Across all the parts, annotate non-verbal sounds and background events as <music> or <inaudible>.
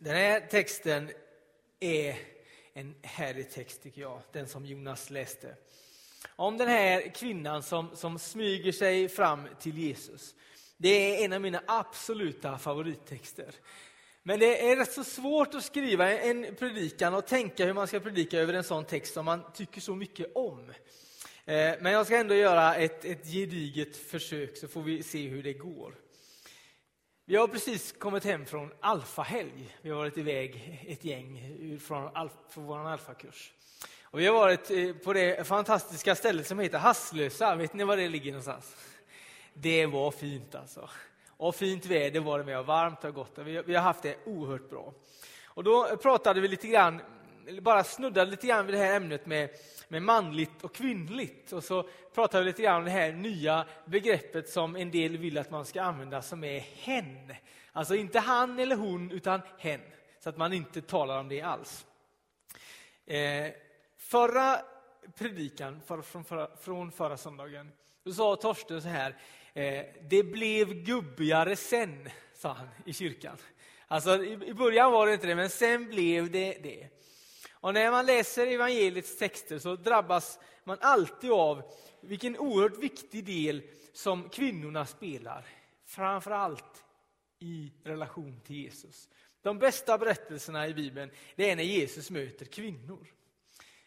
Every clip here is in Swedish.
Den här texten är en härlig text tycker jag, den som Jonas läste. Om den här kvinnan som, som smyger sig fram till Jesus. Det är en av mina absoluta favorittexter. Men det är rätt så svårt att skriva en predikan och tänka hur man ska predika över en sån text som man tycker så mycket om. Eh, men jag ska ändå göra ett, ett gediget försök så får vi se hur det går. Vi har precis kommit hem från alfahelg. Vi har varit iväg ett gäng från, från vår alfakurs. Och vi har varit eh, på det fantastiska stället som heter Hasslösa. Vet ni var det ligger någonstans? Det var fint alltså. Och fint väder var det med, och varmt och gott. Vi, vi har haft det oerhört bra. Och då pratade vi lite grann, bara snuddade lite grann vid det här ämnet med, med manligt och kvinnligt. Och så pratar vi lite grann om det här nya begreppet som en del vill att man ska använda som är hen. Alltså inte han eller hon, utan hen. Så att man inte talar om det alls. Eh, förra predikan för, från, förra, från förra söndagen, då sa Torsten så här, eh, det blev gubbigare sen, sa han i kyrkan. Alltså i, i början var det inte det, men sen blev det det. Och när man läser evangeliets texter så drabbas man alltid av vilken oerhört viktig del som kvinnorna spelar. Framför allt i relation till Jesus. De bästa berättelserna i Bibeln det är när Jesus möter kvinnor.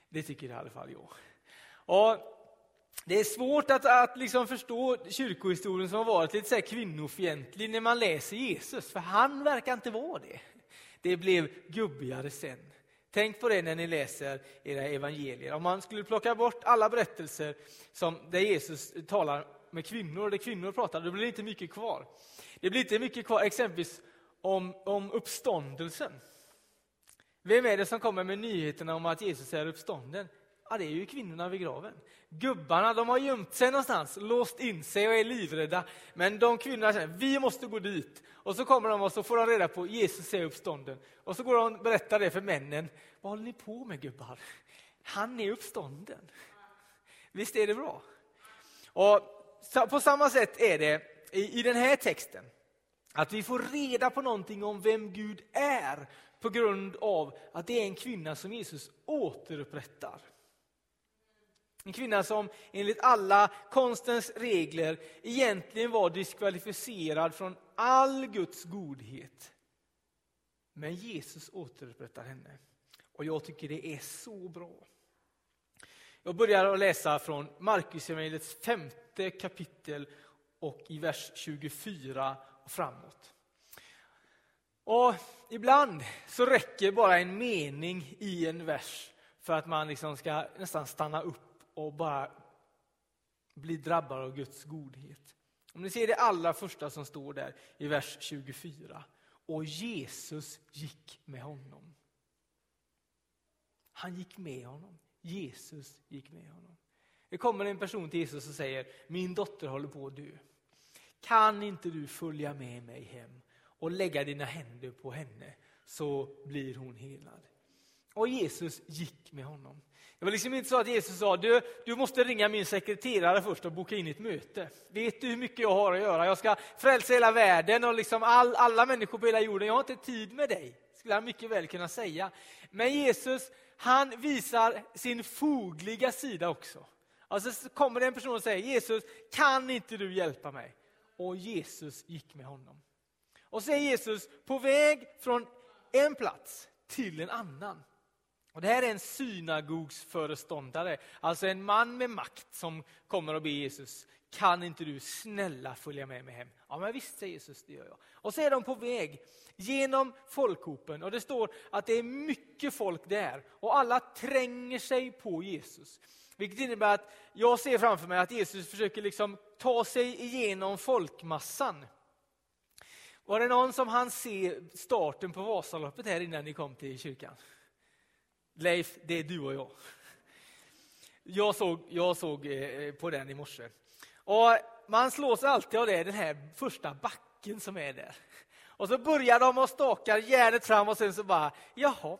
Det tycker i alla fall jag. Och det är svårt att, att liksom förstå kyrkohistorien som har varit lite så kvinnofientlig när man läser Jesus, för han verkar inte vara det. Det blev gubbigare sen. Tänk på det när ni läser era evangelier. Om man skulle plocka bort alla berättelser som, där Jesus talar med kvinnor, där kvinnor pratar, då blir det inte mycket kvar. Det blir inte mycket kvar exempelvis om, om uppståndelsen. Vem är det som kommer med nyheterna om att Jesus är uppstånden? Ja, det är ju kvinnorna vid graven. Gubbarna de har gömt sig någonstans, låst in sig och är livrädda. Men de kvinnorna känner, vi måste gå dit. Och så kommer de och så får de reda på Jesus är uppstånden. Och så går de och berättar det för männen. Vad håller ni på med gubbar? Han är uppstånden. Visst är det bra? Och på samma sätt är det i, i den här texten. Att vi får reda på någonting om vem Gud är på grund av att det är en kvinna som Jesus återupprättar. En kvinna som enligt alla konstens regler egentligen var diskvalificerad från all Guds godhet. Men Jesus återupprättar henne. Och jag tycker det är så bra. Jag börjar att läsa från Markus evangeliets femte kapitel och i vers 24 och framåt. Och ibland så räcker bara en mening i en vers för att man liksom ska nästan stanna upp och bara bli drabbad av Guds godhet. Om ni ser det allra första som står där i vers 24. Och Jesus gick med honom. Han gick med honom. Jesus gick med honom. Det kommer en person till Jesus och säger, min dotter håller på att dö. Kan inte du följa med mig hem och lägga dina händer på henne så blir hon helad. Och Jesus gick med honom. Det var liksom inte så att Jesus sa, du, du måste ringa min sekreterare först och boka in ett möte. Vet du hur mycket jag har att göra? Jag ska frälsa hela världen och liksom all, alla människor på hela jorden. Jag har inte tid med dig, skulle han mycket väl kunna säga. Men Jesus, han visar sin fogliga sida också. Alltså så kommer det en person och säger, Jesus, kan inte du hjälpa mig? Och Jesus gick med honom. Och så är Jesus på väg från en plats till en annan. Och det här är en synagogsföreståndare, alltså en man med makt som kommer och ber Jesus, kan inte du snälla följa med mig hem? Ja, men visst, säger Jesus, det gör jag. Och så är de på väg genom folkhopen och det står att det är mycket folk där och alla tränger sig på Jesus. Vilket innebär att jag ser framför mig att Jesus försöker liksom ta sig igenom folkmassan. Var det någon som hann se starten på Vasaloppet här innan ni kom till kyrkan? Leif, det är du och jag. Jag såg, jag såg eh, på den i morse. Och man slås alltid av det, den här första backen som är där. Och så börjar de och stakar järnet fram och sen så bara, jaha.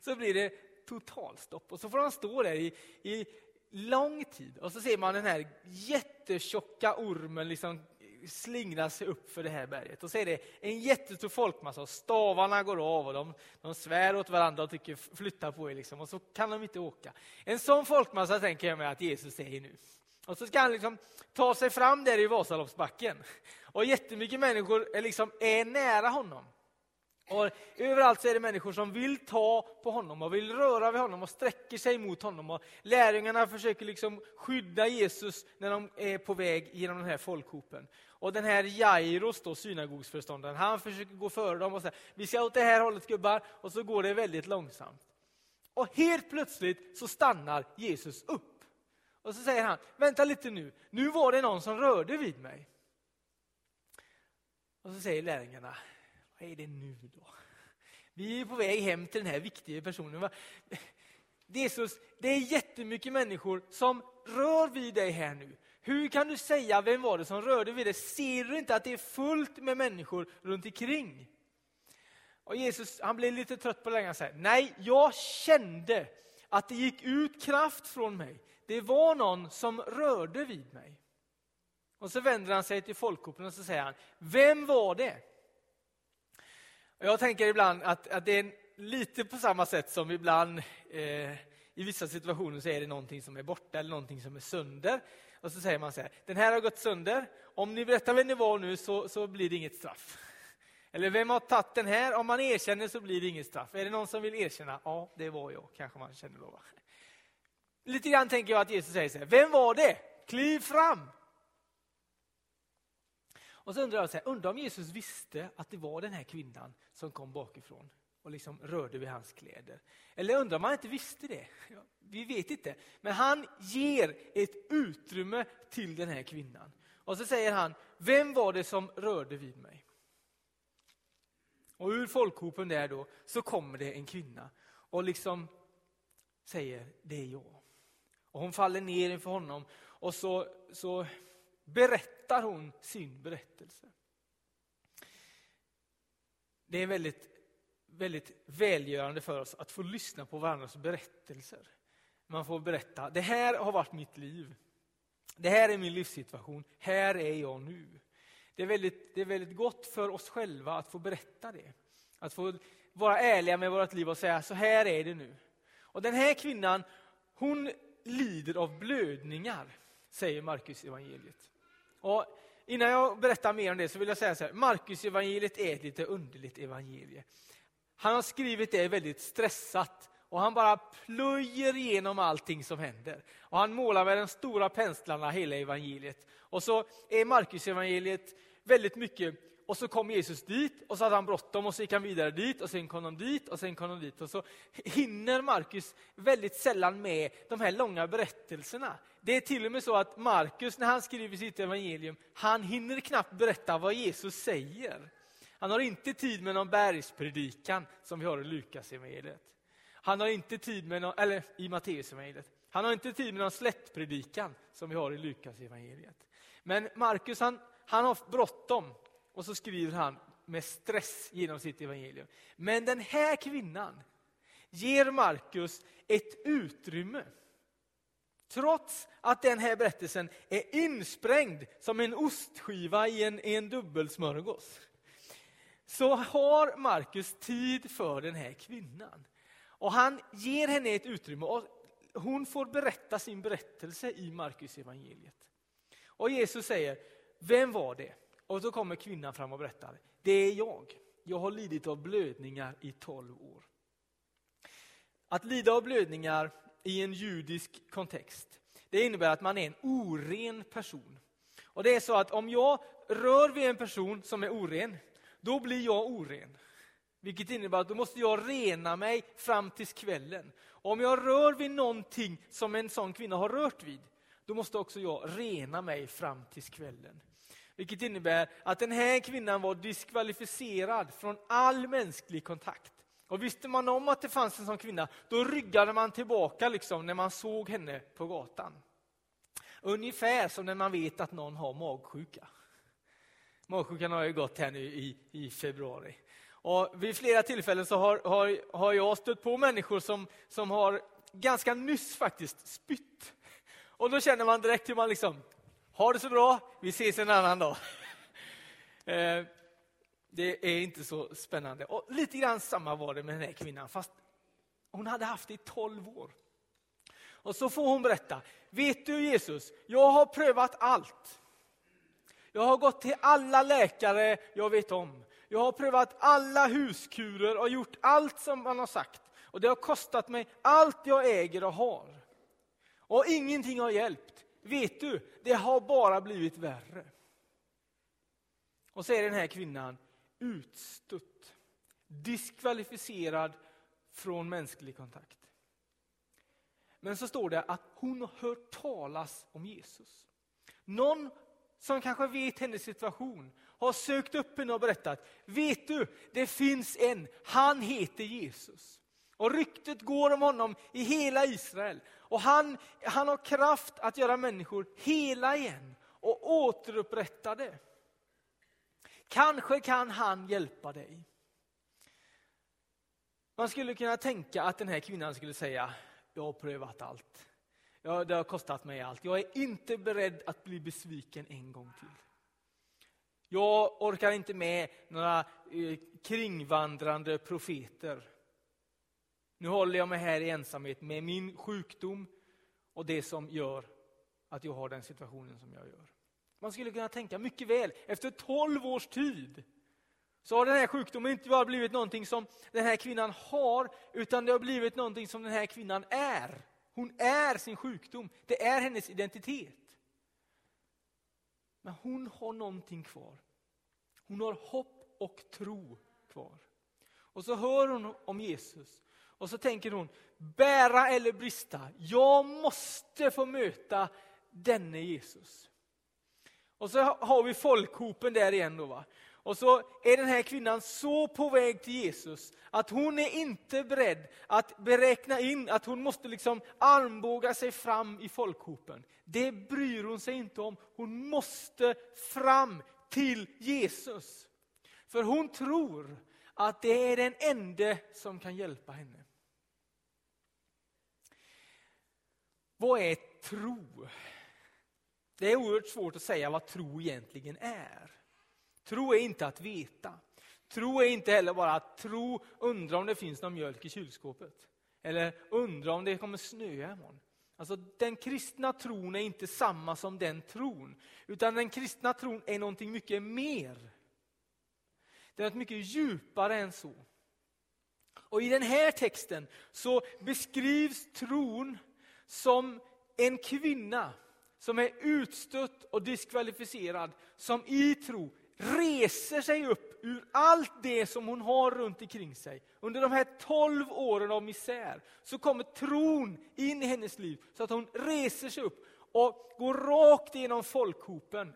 Så blir det totalstopp och så får de stå där i, i lång tid och så ser man den här jättetjocka ormen liksom slingrar sig upp för det här berget. Och så är det en jättestor folkmassa och stavarna går av och de, de svär åt varandra och tycker flytta på er liksom, och så kan de inte åka. En sån folkmassa tänker jag mig att Jesus säger nu. Och så ska han liksom ta sig fram där i Vasaloppsbacken. Och jättemycket människor är, liksom, är nära honom. Och överallt så är det människor som vill ta på honom och vill röra vid honom och sträcker sig mot honom. Och lärjungarna försöker liksom skydda Jesus när de är på väg genom den här folkhopen. Och den här Jairos, då, synagogsföreståndaren, han försöker gå före dem och säga vi ska åt det här hållet gubbar. Och så går det väldigt långsamt. Och helt plötsligt så stannar Jesus upp. Och så säger han, vänta lite nu, nu var det någon som rörde vid mig. Och så säger lärjungarna, vad är det nu då? Vi är på väg hem till den här viktiga personen. Jesus, det är jättemycket människor som rör vid dig här nu. Hur kan du säga vem var det som rörde vid dig? Ser du inte att det är fullt med människor runt omkring? Och Jesus han blev lite trött på det och säger, nej, jag kände att det gick ut kraft från mig. Det var någon som rörde vid mig. Och så vänder han sig till folkhopen och så säger han, vem var det? Jag tänker ibland att, att det är lite på samma sätt som ibland eh, i vissa situationer så är det någonting som är borta eller någonting som är sönder. Och så säger man så här, den här har gått sönder. Om ni berättar vem ni var nu så, så blir det inget straff. <laughs> Eller vem har tagit den här? Om man erkänner så blir det inget straff. Är det någon som vill erkänna? Ja, det var jag, kanske man känner då. Lite grann tänker jag att Jesus säger så här, vem var det? Kliv fram! Och så undrar jag, så här, undrar om Jesus visste att det var den här kvinnan som kom bakifrån och liksom rörde vid hans kläder. Eller undrar om han inte visste det? Ja, vi vet inte. Men han ger ett utrymme till den här kvinnan. Och så säger han, vem var det som rörde vid mig? Och ur folkhopen där då så kommer det en kvinna och liksom säger, det är jag. Och hon faller ner inför honom och så, så berättar hon sin berättelse. Det är väldigt, väldigt välgörande för oss att få lyssna på varandras berättelser. Man får berätta, det här har varit mitt liv. Det här är min livssituation, här är jag nu. Det är, väldigt, det är väldigt gott för oss själva att få berätta det. Att få vara ärliga med vårt liv och säga, så här är det nu. Och den här kvinnan, hon lider av blödningar, säger Markus evangeliet. Och innan jag berättar mer om det så vill jag säga så här, Marcus evangeliet är ett lite underligt evangelie. Han har skrivit det väldigt stressat och han bara plöjer igenom allting som händer. Och han målar med de stora penslarna hela evangeliet. Och så är Marcus evangeliet väldigt mycket och så kom Jesus dit och så hade han bråttom och så gick han vidare dit och sen kom de dit och sen kom de dit. Och så hinner Markus väldigt sällan med de här långa berättelserna. Det är till och med så att Markus när han skriver sitt evangelium, han hinner knappt berätta vad Jesus säger. Han har inte tid med någon bergspredikan som vi har i Lukas evangeliet. Han har inte tid med någon, eller i Matteus evangeliet. Han har inte tid med någon slättpredikan som vi har i Lukas evangeliet. Men Markus han, han har bråttom och så skriver han med stress genom sitt evangelium. Men den här kvinnan ger Markus ett utrymme. Trots att den här berättelsen är insprängd som en ostskiva i en, i en dubbelsmörgås. Så har Markus tid för den här kvinnan. Och han ger henne ett utrymme och hon får berätta sin berättelse i Markus evangeliet. Och Jesus säger, vem var det? Och så kommer kvinnan fram och berättar, det är jag. Jag har lidit av blödningar i tolv år. Att lida av blödningar i en judisk kontext, det innebär att man är en oren person. Och det är så att om jag rör vid en person som är oren, då blir jag oren. Vilket innebär att då måste jag rena mig fram till kvällen. Och om jag rör vid någonting som en sån kvinna har rört vid, då måste också jag rena mig fram till kvällen. Vilket innebär att den här kvinnan var diskvalificerad från all mänsklig kontakt. Och visste man om att det fanns en sån kvinna, då ryggade man tillbaka liksom när man såg henne på gatan. Ungefär som när man vet att någon har magsjuka. Magsjukan har ju gått här nu i, i februari. Och vid flera tillfällen så har, har, har jag stött på människor som, som har ganska nyss faktiskt spytt. Och då känner man direkt hur man liksom ha det så bra, vi ses en annan dag. <laughs> Eh, det är inte så spännande. Och lite grann samma var det med den här kvinnan, fast hon hade haft det i 12 år. Och så får hon berätta, vet du Jesus, jag har prövat allt. Jag har gått till alla läkare jag vet om. Jag har prövat alla huskurer och gjort allt som man har sagt. Och det har kostat mig allt jag äger och har. Och ingenting har hjälpt. Vet du, det har bara blivit värre. Och så är den här kvinnan utstött, diskvalificerad från mänsklig kontakt. Men så står det att hon har hört talas om Jesus. Någon som kanske vet hennes situation har sökt upp henne och berättat, vet du, det finns en, han heter Jesus. Och ryktet går om honom i hela Israel. Och han, han har kraft att göra människor hela igen och återupprättade. Kanske kan han hjälpa dig. Man skulle kunna tänka att den här kvinnan skulle säga, jag har prövat allt. Ja, det har kostat mig allt. Jag är inte beredd att bli besviken en gång till. Jag orkar inte med några eh, kringvandrande profeter. Nu håller jag mig här i ensamhet med min sjukdom och det som gör att jag har den situationen som jag gör. Man skulle kunna tänka mycket väl, efter 12 års tid så har den här sjukdomen inte bara blivit någonting som den här kvinnan har, utan det har blivit någonting som den här kvinnan är. Hon är sin sjukdom, det är hennes identitet. Men hon har någonting kvar. Hon har hopp och tro kvar. Och så hör hon om Jesus och så tänker hon, bära eller brista, jag måste få möta denne Jesus. Och så har vi folkhopen där igen då. Va? Och så är den här kvinnan så på väg till Jesus att hon är inte beredd att beräkna in att hon måste liksom armbåga sig fram i folkhopen. Det bryr hon sig inte om. Hon måste fram till Jesus. För hon tror att det är den enda som kan hjälpa henne. Vad är tro? Det är oerhört svårt att säga vad tro egentligen är. Tro är inte att veta. Tro är inte heller bara att tro, undra om det finns någon mjölk i kylskåpet. Eller undra om det kommer snöa imorgon. Alltså, den kristna tron är inte samma som den tron. Utan den kristna tron är någonting mycket mer. Det är något mycket djupare än så. Och i den här texten så beskrivs tron som en kvinna som är utstött och diskvalificerad, som i tro reser sig upp ur allt det som hon har runt omkring sig. Under de här tolv åren av misär så kommer tron in i hennes liv så att hon reser sig upp och går rakt igenom folkhopen.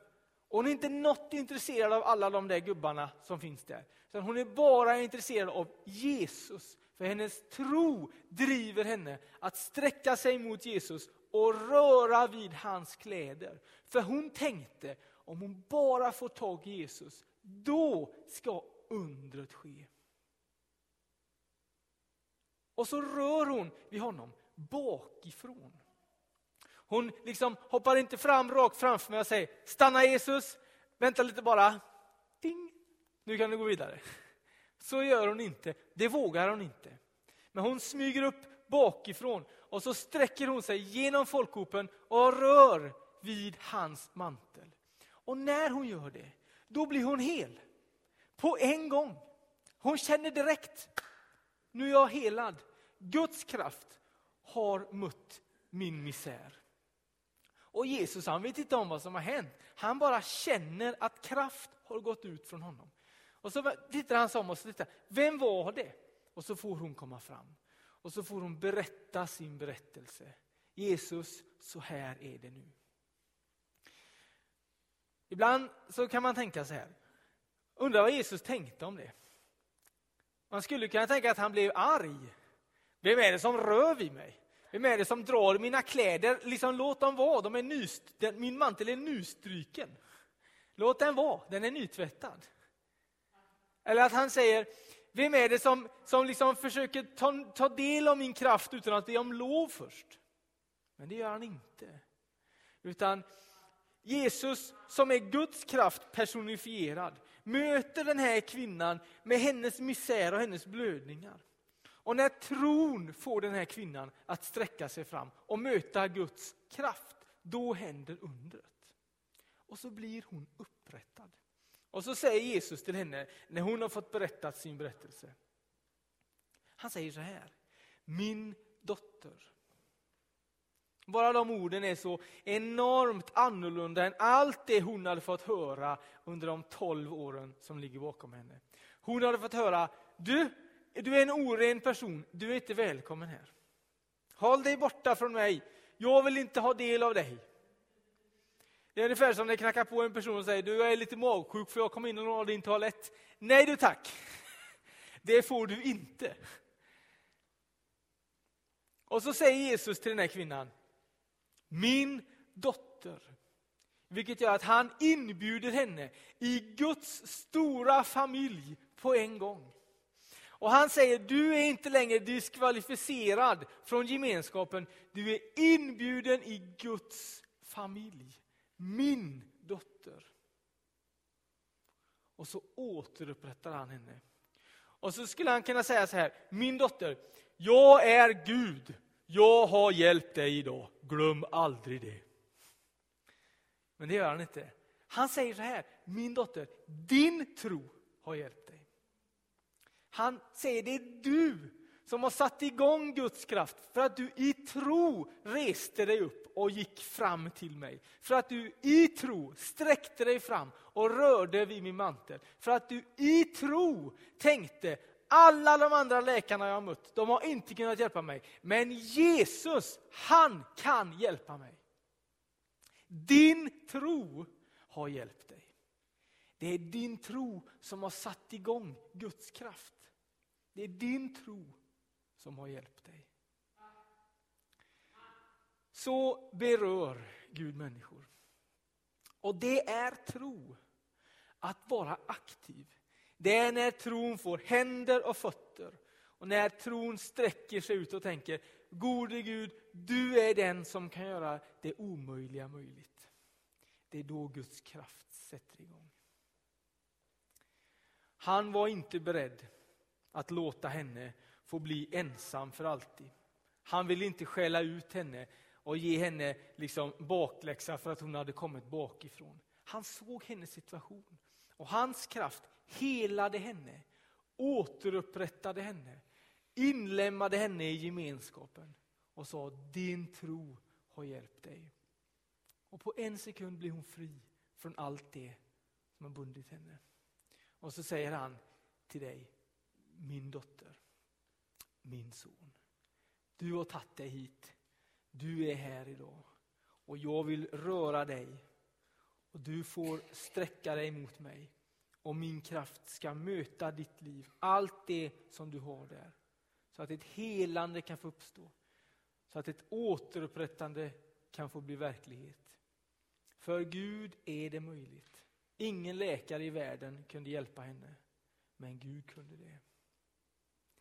Och hon är inte något intresserad av alla de där gubbarna som finns där. Utan hon är bara intresserad av Jesus. För hennes tro driver henne att sträcka sig mot Jesus och röra vid hans kläder. För hon tänkte, om hon bara får tag i Jesus, då ska undret ske. Och så rör hon vid honom bakifrån. Hon liksom hoppar inte fram rakt framför mig och säger, stanna Jesus, vänta lite bara. Ding, nu kan du gå vidare. Så gör hon inte, det vågar hon inte. Men hon smyger upp bakifrån och så sträcker hon sig genom folkhopen och rör vid hans mantel. Och när hon gör det, då blir hon hel. På en gång. Hon känner direkt, nu är jag helad. Guds kraft har mött min misär. Och Jesus han vet inte om vad som har hänt. Han bara känner att kraft har gått ut från honom. Och så tittar han sig om och så tittar, vem var det? Och så får hon komma fram. Och så får hon berätta sin berättelse. Jesus, så här är det nu. Ibland så kan man tänka så här. Undrar vad Jesus tänkte om det. Man skulle kunna tänka att han blev arg. Vem är det som rör vid mig? Vem är det som drar mina kläder? Liksom, låt dem vara, de är nyst, min mantel är nystryken. Låt den vara, den är nytvättad. Eller att han säger, vem är det som, som liksom försöker ta, ta del av min kraft utan att be om lov först? Men det gör han inte. Utan Jesus som är Guds kraft personifierad möter den här kvinnan med hennes misär och hennes blödningar. Och när tron får den här kvinnan att sträcka sig fram och möta Guds kraft, då händer undret. Och så blir hon upprättad. Och så säger Jesus till henne, när hon har fått berättat sin berättelse. Han säger så här, min dotter. Bara de orden är så enormt annorlunda än allt det hon hade fått höra under de tolv åren som ligger bakom henne. Hon hade fått höra, du, du är en oren person, du är inte välkommen här. Håll dig borta från mig, jag vill inte ha del av dig. Det är ungefär som när det knackar på en person och säger, du jag är lite magsjuk för jag kom in och lånade din toalett. Nej du tack, <laughs> det får du inte. Och så säger Jesus till den här kvinnan, min dotter. Vilket gör att han inbjuder henne i Guds stora familj på en gång. Och han säger, du är inte längre diskvalificerad från gemenskapen. Du är inbjuden i Guds familj. Min dotter. Och så återupprättar han henne. Och så skulle han kunna säga så här, min dotter, jag är Gud. Jag har hjälpt dig idag. Glöm aldrig det. Men det gör han inte. Han säger så här, min dotter, din tro har hjälpt dig. Han säger, det är du som har satt igång Guds kraft för att du i tro reste dig upp och gick fram till mig. För att du i tro sträckte dig fram och rörde vid min mantel. För att du i tro tänkte alla de andra läkarna jag har mött, de har inte kunnat hjälpa mig. Men Jesus, han kan hjälpa mig. Din tro har hjälpt dig. Det är din tro som har satt igång Guds kraft. Det är din tro som har hjälpt dig. Så berör Gud människor. Och det är tro. Att vara aktiv. Det är när tron får händer och fötter. Och när tron sträcker sig ut och tänker, gode Gud, du är den som kan göra det omöjliga möjligt. Det är då Guds kraft sätter igång. Han var inte beredd att låta henne få bli ensam för alltid. Han ville inte skälla ut henne och ge henne liksom bakläxa för att hon hade kommit bakifrån. Han såg hennes situation och hans kraft helade henne, återupprättade henne, inlämnade henne i gemenskapen och sa din tro har hjälpt dig. Och på en sekund blir hon fri från allt det som har bundit henne. Och så säger han till dig, min dotter, min son. Du har tagit dig hit. Du är här idag. Och jag vill röra dig. Och du får sträcka dig mot mig och min kraft ska möta ditt liv. Allt det som du har där. Så att ett helande kan få uppstå. Så att ett återupprättande kan få bli verklighet. För Gud är det möjligt. Ingen läkare i världen kunde hjälpa henne. Men Gud kunde det.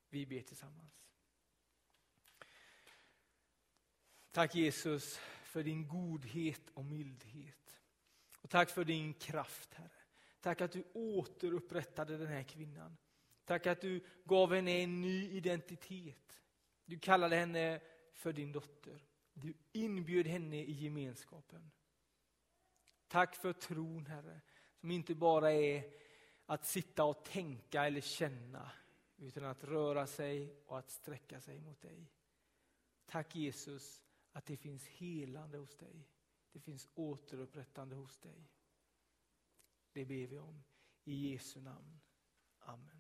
Vi ber tillsammans. Tack Jesus för din godhet och mildhet. Och tack för din kraft Herre. Tack att du återupprättade den här kvinnan. Tack att du gav henne en ny identitet. Du kallade henne för din dotter. Du inbjöd henne i gemenskapen. Tack för tron, Herre, som inte bara är att sitta och tänka eller känna, utan att röra sig och att sträcka sig mot dig. Tack Jesus att det finns helande hos dig. Det finns återupprättande hos dig. Det ber vi om. I Jesu namn. Amen.